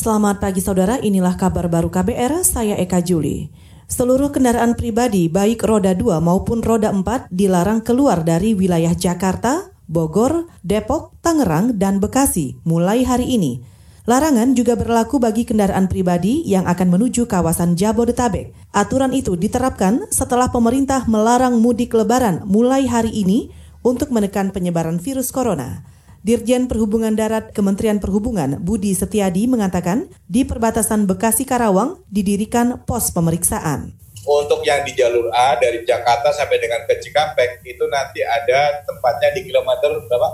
Selamat pagi saudara, inilah kabar baru KBR, saya Eka Juli. Seluruh kendaraan pribadi baik roda 2 maupun roda 4 dilarang keluar dari wilayah Jakarta, Bogor, Depok, Tangerang, dan Bekasi mulai hari ini. Larangan juga berlaku bagi kendaraan pribadi yang akan menuju kawasan Jabodetabek. Aturan itu diterapkan setelah pemerintah melarang mudik lebaran mulai hari ini untuk menekan penyebaran virus corona. Dirjen Perhubungan Darat Kementerian Perhubungan Budi Setiadi mengatakan di perbatasan Bekasi Karawang didirikan pos pemeriksaan. Untuk yang di jalur A dari Jakarta sampai dengan ke Cikampek itu nanti ada tempatnya di kilometer berapa?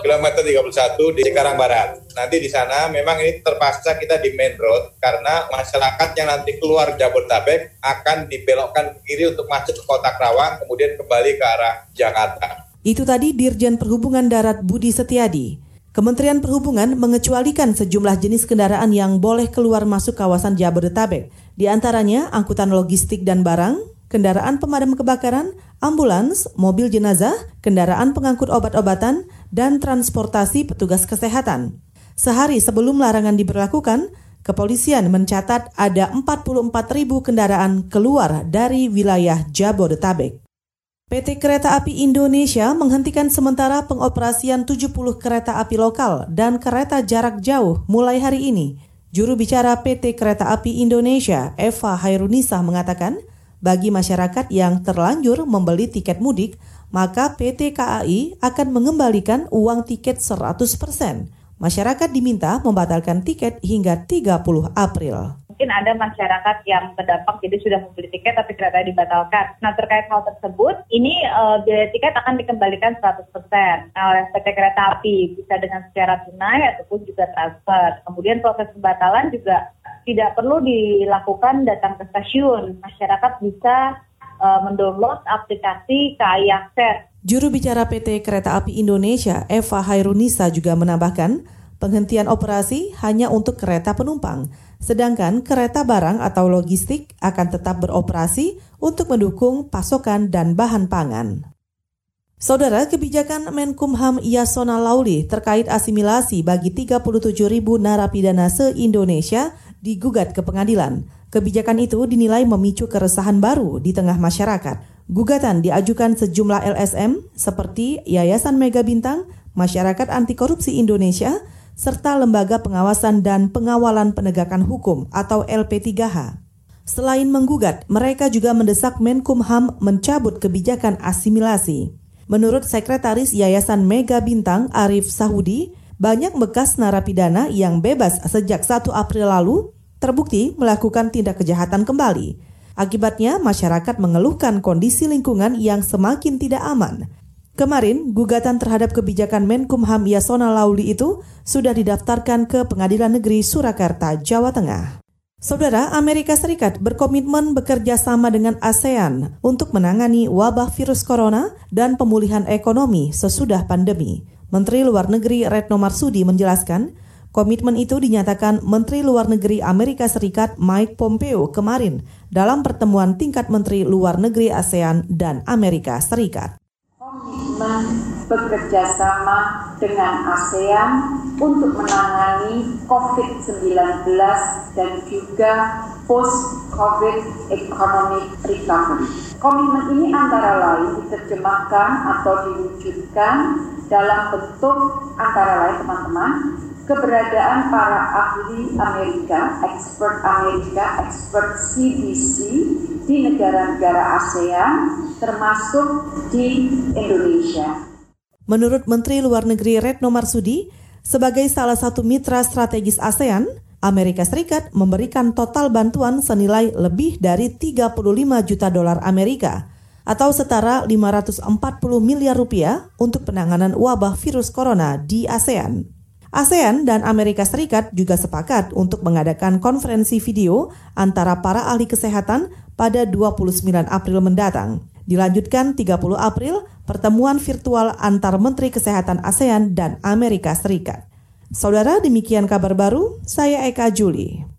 Kilometer 31 di Cikarang Barat. Nanti di sana memang ini terpaksa kita di main road karena masyarakat yang nanti keluar Jabodetabek akan dibelokkan ke kiri untuk masuk ke kota Karawang kemudian kembali ke arah Jakarta. Itu tadi Dirjen Perhubungan Darat Budi Setiadi. Kementerian Perhubungan mengecualikan sejumlah jenis kendaraan yang boleh keluar masuk kawasan Jabodetabek. Di antaranya angkutan logistik dan barang, kendaraan pemadam kebakaran, ambulans, mobil jenazah, kendaraan pengangkut obat-obatan, dan transportasi petugas kesehatan. Sehari sebelum larangan diberlakukan, kepolisian mencatat ada 44 ribu kendaraan keluar dari wilayah Jabodetabek. PT Kereta Api Indonesia menghentikan sementara pengoperasian 70 kereta api lokal dan kereta jarak jauh mulai hari ini. Juru bicara PT Kereta Api Indonesia, Eva Hairunisa mengatakan, bagi masyarakat yang terlanjur membeli tiket mudik, maka PT KAI akan mengembalikan uang tiket 100%. Masyarakat diminta membatalkan tiket hingga 30 April mungkin ada masyarakat yang terdampak jadi sudah membeli tiket tapi kereta dibatalkan. Nah terkait hal tersebut, ini uh, biaya tiket akan dikembalikan 100% oleh PT Kereta Api, bisa dengan secara tunai ataupun juga transfer. Kemudian proses pembatalan juga tidak perlu dilakukan datang ke stasiun. Masyarakat bisa uh, mendownload aplikasi KAI Akses. Juru bicara PT Kereta Api Indonesia, Eva Hairunisa juga menambahkan, penghentian operasi hanya untuk kereta penumpang sedangkan kereta barang atau logistik akan tetap beroperasi untuk mendukung pasokan dan bahan pangan. Saudara, kebijakan Menkumham Yasona Lauli terkait asimilasi bagi 37 ribu narapidana se-Indonesia digugat ke pengadilan. Kebijakan itu dinilai memicu keresahan baru di tengah masyarakat. Gugatan diajukan sejumlah LSM seperti Yayasan Mega Bintang, Masyarakat Anti Korupsi Indonesia, serta Lembaga Pengawasan dan Pengawalan Penegakan Hukum atau LP3H. Selain menggugat, mereka juga mendesak Menkumham mencabut kebijakan asimilasi. Menurut Sekretaris Yayasan Mega Bintang Arif Sahudi, banyak bekas narapidana yang bebas sejak 1 April lalu terbukti melakukan tindak kejahatan kembali. Akibatnya, masyarakat mengeluhkan kondisi lingkungan yang semakin tidak aman, Kemarin, gugatan terhadap kebijakan Menkumham Yasona Lauli itu sudah didaftarkan ke Pengadilan Negeri Surakarta, Jawa Tengah. Saudara, Amerika Serikat berkomitmen bekerja sama dengan ASEAN untuk menangani wabah virus corona dan pemulihan ekonomi sesudah pandemi. Menteri Luar Negeri Retno Marsudi menjelaskan, komitmen itu dinyatakan Menteri Luar Negeri Amerika Serikat Mike Pompeo kemarin dalam pertemuan tingkat Menteri Luar Negeri ASEAN dan Amerika Serikat bekerja sama dengan ASEAN untuk menangani COVID-19 dan juga post-COVID economic recovery. Komitmen ini antara lain diterjemahkan atau diwujudkan dalam bentuk antara lain teman-teman keberadaan para ahli Amerika, expert Amerika, expert CDC di negara-negara ASEAN termasuk di Indonesia. Menurut Menteri Luar Negeri Retno Marsudi, sebagai salah satu mitra strategis ASEAN, Amerika Serikat memberikan total bantuan senilai lebih dari 35 juta dolar Amerika atau setara 540 miliar rupiah untuk penanganan wabah virus corona di ASEAN. ASEAN dan Amerika Serikat juga sepakat untuk mengadakan konferensi video antara para ahli kesehatan pada 29 April mendatang. Dilanjutkan 30 April, pertemuan virtual antar Menteri Kesehatan ASEAN dan Amerika Serikat. Saudara, demikian kabar baru. Saya Eka Juli.